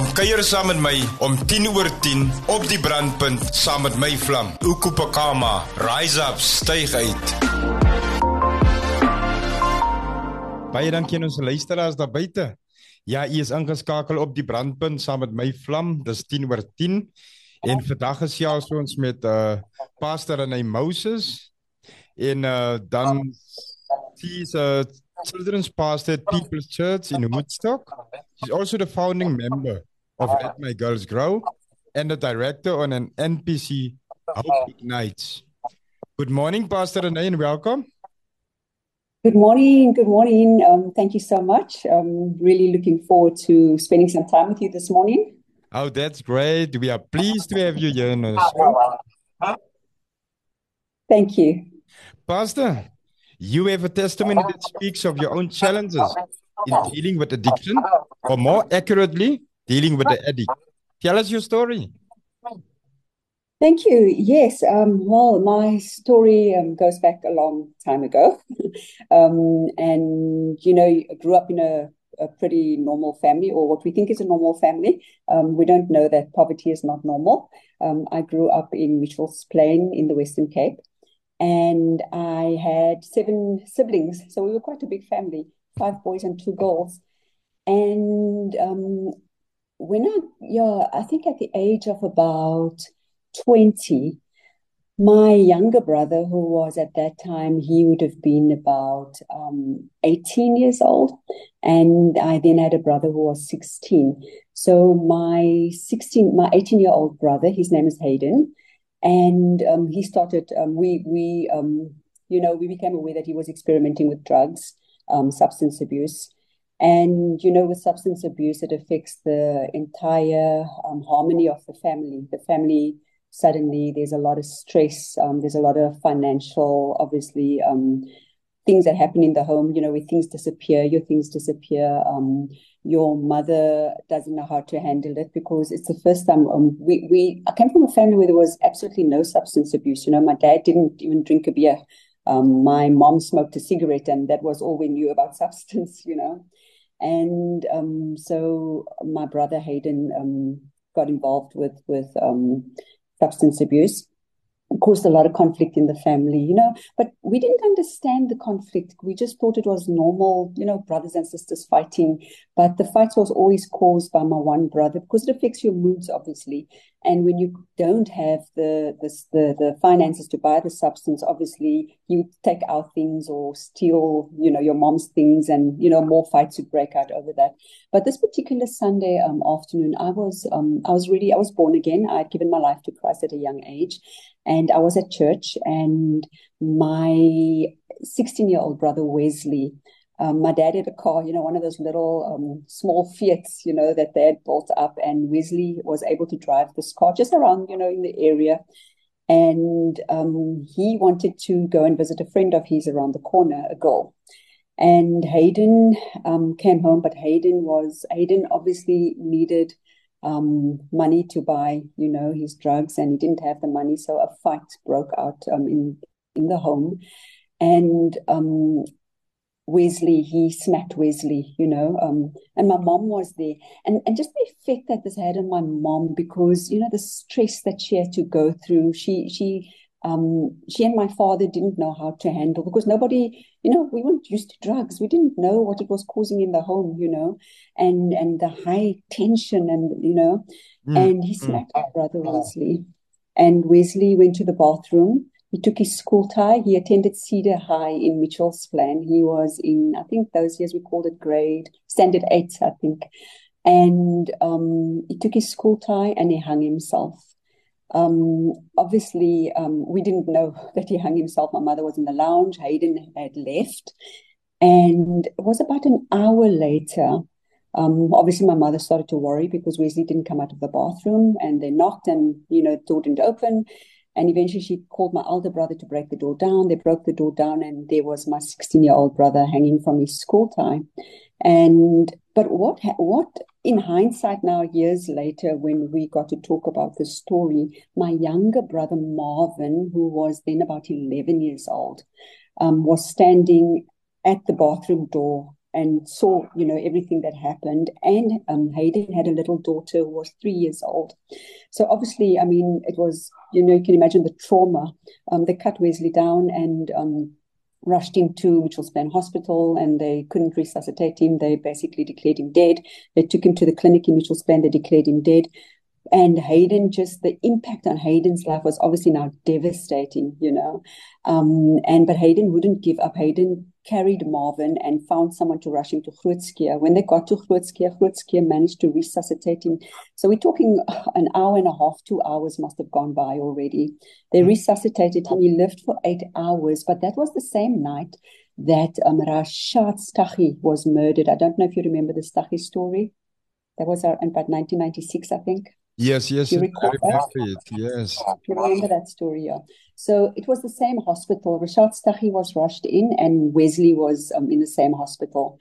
Kom kuier saam met my om 10 oor 10 op die brandpunt saam met my vlam. Ukupakama, rise up, styg uit. Baie dankie aan ons luisteraars daar buite. Ja, u is ingeskakel op die brandpunt saam met my vlam. Dis 10 oor 10. En vandag gesels ons met uh Pastor Renay Moses en uh dan he's a children's pastor People's Church in Woodstock. She's also the founding member of Let My Girls Grow and the director on an NPC Hope Ignites. Good morning, Pastor René, and welcome. Good morning. Good morning. Um, thank you so much. I'm really looking forward to spending some time with you this morning. Oh, that's great. We are pleased to have you here on the show. Thank you. Pastor, you have a testimony that speaks of your own challenges in dealing with addiction, or more accurately, dealing with the addict. Tell us your story. Thank you. Yes. Um, well, my story um, goes back a long time ago. um, and, you know, I grew up in a, a, pretty normal family, or what we think is a normal family. Um, we don't know that poverty is not normal. Um, I grew up in Mitchell's Plain in the Western Cape and I had seven siblings. So we were quite a big family, five boys and two girls. And um, when I, yeah, I think at the age of about 20, my younger brother, who was at that time, he would have been about um, 18 years old. And I then had a brother who was 16. So my 16, my 18 year old brother, his name is Hayden and um, he started. Um, we we um, you know we became aware that he was experimenting with drugs, um, substance abuse, and you know with substance abuse it affects the entire um, harmony of the family. The family suddenly there's a lot of stress. Um, there's a lot of financial, obviously. things that happen in the home, you know, where things disappear, your things disappear your mother doesn't know how to handle it because it's the first time um, we, we I came from a family where there was absolutely no substance abuse. You know, my dad didn't even drink a beer. Um, my mom smoked a cigarette, and that was all we knew about substance. You know, and um, so my brother Hayden um, got involved with with um, substance abuse caused a lot of conflict in the family, you know. But we didn't understand the conflict. We just thought it was normal, you know, brothers and sisters fighting. But the fights was always caused by my one brother because it affects your moods, obviously. And when you don't have the the the, the finances to buy the substance, obviously you take out things or steal, you know, your mom's things, and you know more fights would break out over that. But this particular Sunday um, afternoon, I was um, I was really I was born again. I had given my life to Christ at a young age, and I was at church, and my 16 year old brother Wesley. Um, my dad had a car, you know, one of those little um, small Fiats, you know, that they had built up, and Wesley was able to drive this car just around, you know, in the area. And um, he wanted to go and visit a friend of his around the corner, a girl. And Hayden um, came home, but Hayden was Hayden obviously needed um, money to buy, you know, his drugs, and he didn't have the money. So a fight broke out um, in in the home, and um, Wesley, he smacked Wesley, you know, um, and my mom was there, and and just the effect that this had on my mom because you know the stress that she had to go through. She she um, she and my father didn't know how to handle because nobody, you know, we weren't used to drugs. We didn't know what it was causing in the home, you know, and and the high tension and you know, mm. and he mm. smacked mm. my brother Wesley, and Wesley went to the bathroom. He took his school tie. He attended Cedar High in Mitchell's Plain. He was in, I think those years we called it grade standard eight, I think, and um, he took his school tie and he hung himself um, obviously, um, we didn't know that he hung himself. My mother was in the lounge. Hayden had left. And it was about an hour later. Um, obviously, my mother started to worry because Wesley didn't come out of the bathroom and they knocked and, you know, the door didn't open. And eventually she called my elder brother to break the door down. They broke the door down and there was my 16 year old brother hanging from his school tie. And but what what in hindsight now, years later, when we got to talk about the story, my younger brother Marvin, who was then about 11 years old, um, was standing at the bathroom door and saw, you know, everything that happened. And um, Hayden had a little daughter who was three years old. So obviously, I mean, it was, you know, you can imagine the trauma. Um, they cut Wesley down and um, rushed him to Mitchell's Plain Hospital and they couldn't resuscitate him. They basically declared him dead. They took him to the clinic in Mitchell's Plain. They declared him dead. And Hayden, just the impact on Hayden's life was obviously now devastating, you know. Um, and but Hayden wouldn't give up. Hayden carried Marvin and found someone to rush him to Groote Schuur. When they got to Groote Schuur, Groote Schuur managed to resuscitate him. So we're talking an hour and a half, two hours must have gone by already. They resuscitated him. He lived for eight hours, but that was the same night that um, Rashaad Staggie was murdered. I don't know if you remember the Staggie story. That was about 1996, I think. Yes, yes, you recall it. Yes. You remember that story, yeah. So it was the same hospital. Rashaad Staggie was rushed in, and Wesley was um, in the same hospital.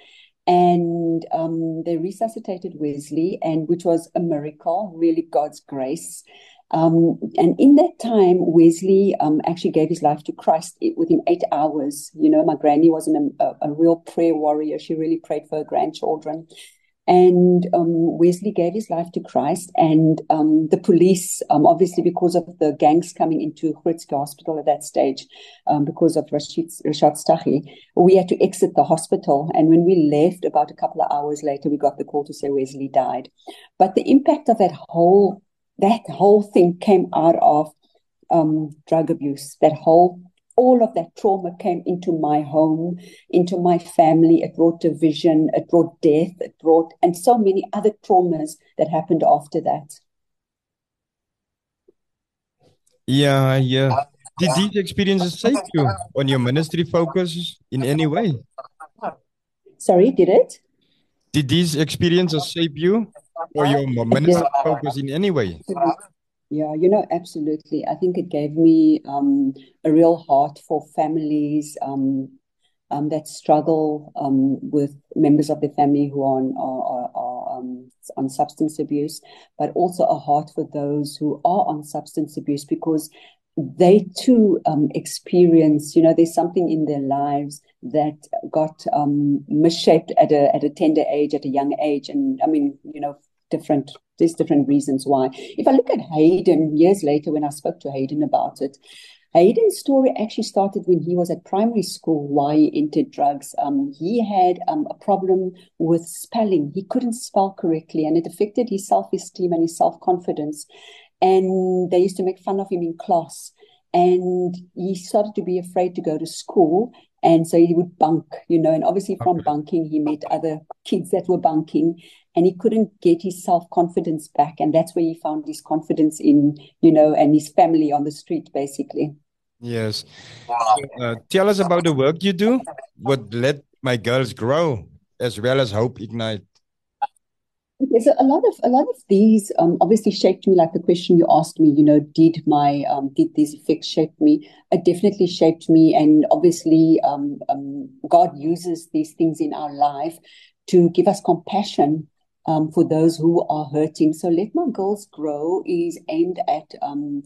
And um, they resuscitated Wesley, and which was a miracle, really God's grace. Um, and in that time, Wesley um, actually gave his life to Christ within eight hours. You know, my granny was an, a, a real prayer warrior. She really prayed for her grandchildren. And um, Wesley gave his life to Christ, and um, the police, um, obviously because of the gangs coming into Groot Hospital at that stage, um, because of Rashid, Rashaad Staggie, we had to exit the hospital. And when we left, about a couple of hours later, we got the call to say Wesley died. But the impact of that whole that whole thing came out of um, drug abuse. That whole all of that trauma came into my home, into my family. It brought division, it brought death, it brought, and so many other traumas that happened after that. Yeah, yeah. Uh, did these experiences shape you on your ministry focus in any way? Sorry, did it? Did these experiences shape you or your uh, ministry focus in any way? Uh, Yeah, you know, absolutely. I think it gave me um, a real heart for families um, um, that struggle um, with members of the family who are on, are, are, um, on substance abuse, but also a heart for those who are on substance abuse because they too um, experience, you know, there's something in their lives that got um, misshaped at a at a tender age, at a young age, and I mean, you know, different there's different reasons why. If I look at Hayden years later when I spoke to Hayden about it, Hayden's story actually started when he was at primary school, why he entered drugs. Um, he had um, a problem with spelling. He couldn't spell correctly, and it affected his self esteem and his self confidence. And they used to make fun of him in class. And he started to be afraid to go to school. And so he would bunk, you know, and obviously from bunking, he met other kids that were bunking and he couldn't get his self confidence back. And that's where he found his confidence in, you know, and his family on the street, basically. Yes. Uh, tell us about the work you do. What let my girls grow, as well as Hope Ignite. Okay, so a lot of a lot of these um, obviously shaped me. Like the question you asked me, you know, did my um, did these effects shape me? It definitely shaped me, and obviously, um, um God uses these things in our life to give us compassion um, for those who are hurting. So Let My Girls Grow is aimed at um,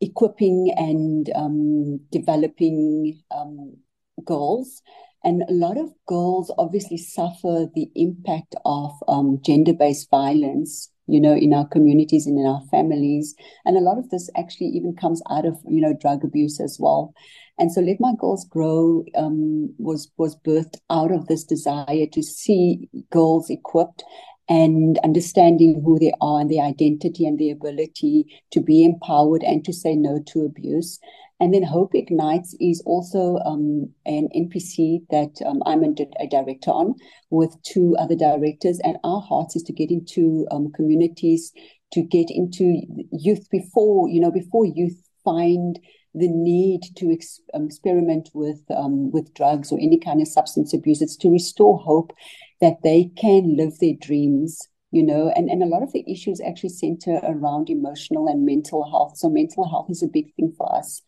equipping and um, developing um, girls. And a lot of girls obviously suffer the impact of um, gender-based violence, you know, in our communities and in our families. And a lot of this actually even comes out of, you know, drug abuse as well. And so Let My Girls Grow um, was was birthed out of this desire to see girls equipped and understanding who they are and their identity and their ability to be empowered and to say no to abuse. And then Hope Ignites is also um, an NPC that um, I'm a, director on with two other directors. And our heart is to get into um, communities, to get into youth before, you know, before youth find the need to ex- um, experiment with um, with drugs or any kind of substance abuse. It's to restore hope that they can live their dreams, you know, and, and a lot of the issues actually center around emotional and mental health. So mental health is a big thing for us.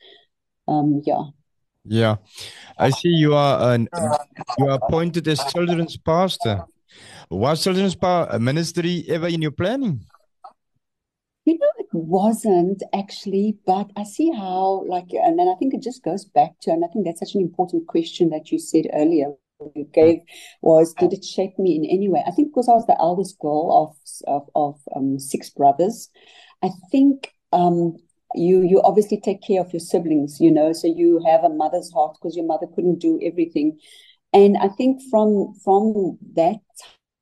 Um, yeah. Yeah, I see you are an you are appointed as children's pastor. Was children's pa- ministry ever in your planning? You know, it wasn't actually, but I see how, like, and then I think it just goes back to, and I think that's such an important question that you said earlier you gave was did it shape me in any way? I think because I was the eldest girl of of, of um, six brothers, I think um, you you obviously take care of your siblings, you know, so you have a mother's heart because your mother couldn't do everything, and I think from from that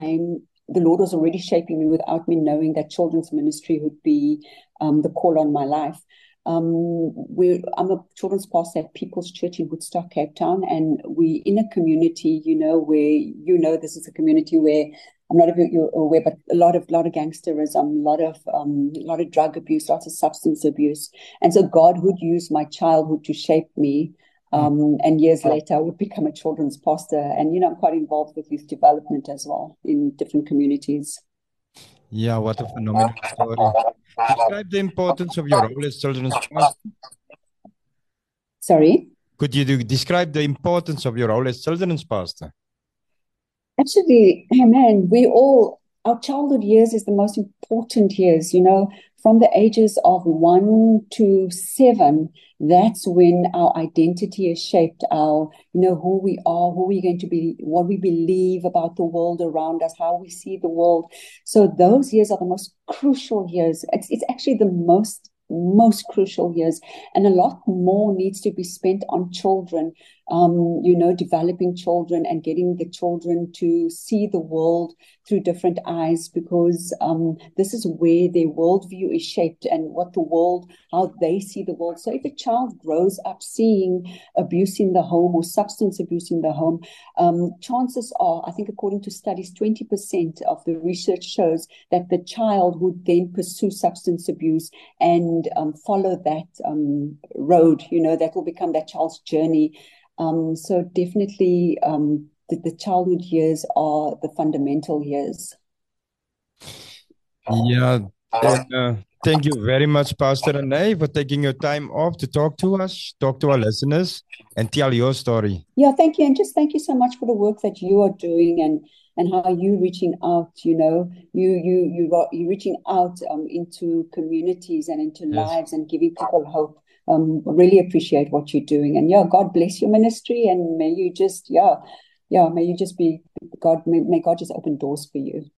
time the Lord was already shaping me without me knowing that children's ministry would be um, the call on my life. Um, I'm a children's pastor at People's Church in Woodstock, Cape Town, and we in a community, you know, where you know this is a community where I'm not aware, but a lot of lot of gangsterism, a lot of um, a lot of drug abuse, lots of substance abuse, and so God would use my childhood to shape me. Um, and years later, I would become a children's pastor, and you know, I'm quite involved with youth development as well in different communities. Yeah, what a phenomenal story. Describe the importance of your role as children's pastor. Sorry? Could you do, describe the importance of your role as children's pastor? Actually, man, we all, our childhood years is the most important years, you know, from the ages of one to seven, that's when our identity is shaped, our, you know, who we are, who we're going to be, what we believe about the world around us, how we see the world. So those years are the most crucial years. It's, it's actually the most most crucial years and a lot more needs to be spent on children um, you know developing children and getting the children to see the world through different eyes because um, this is where their worldview is shaped and what the world how they see the world so if a child grows up seeing abuse in the home or substance abuse in the home um, chances are i think according to studies 20% of the research shows that the child would then pursue substance abuse and um, follow that um, road. You know, that will become that child's journey. Um, so definitely, um, the, the, childhood years are the fundamental years. Yeah. And, uh, thank you very much, Pastor René, for taking your time off to talk to us, talk to our listeners, and tell your story. Yeah, thank you. And just thank you so much for the work that you are doing and and how you reaching out you know you you you you reaching out um, into communities and into yes. lives and giving people hope um really appreciate what you're doing. And yeah god bless your ministry and may you just yeah yeah may you just be god may, may god just open doors for you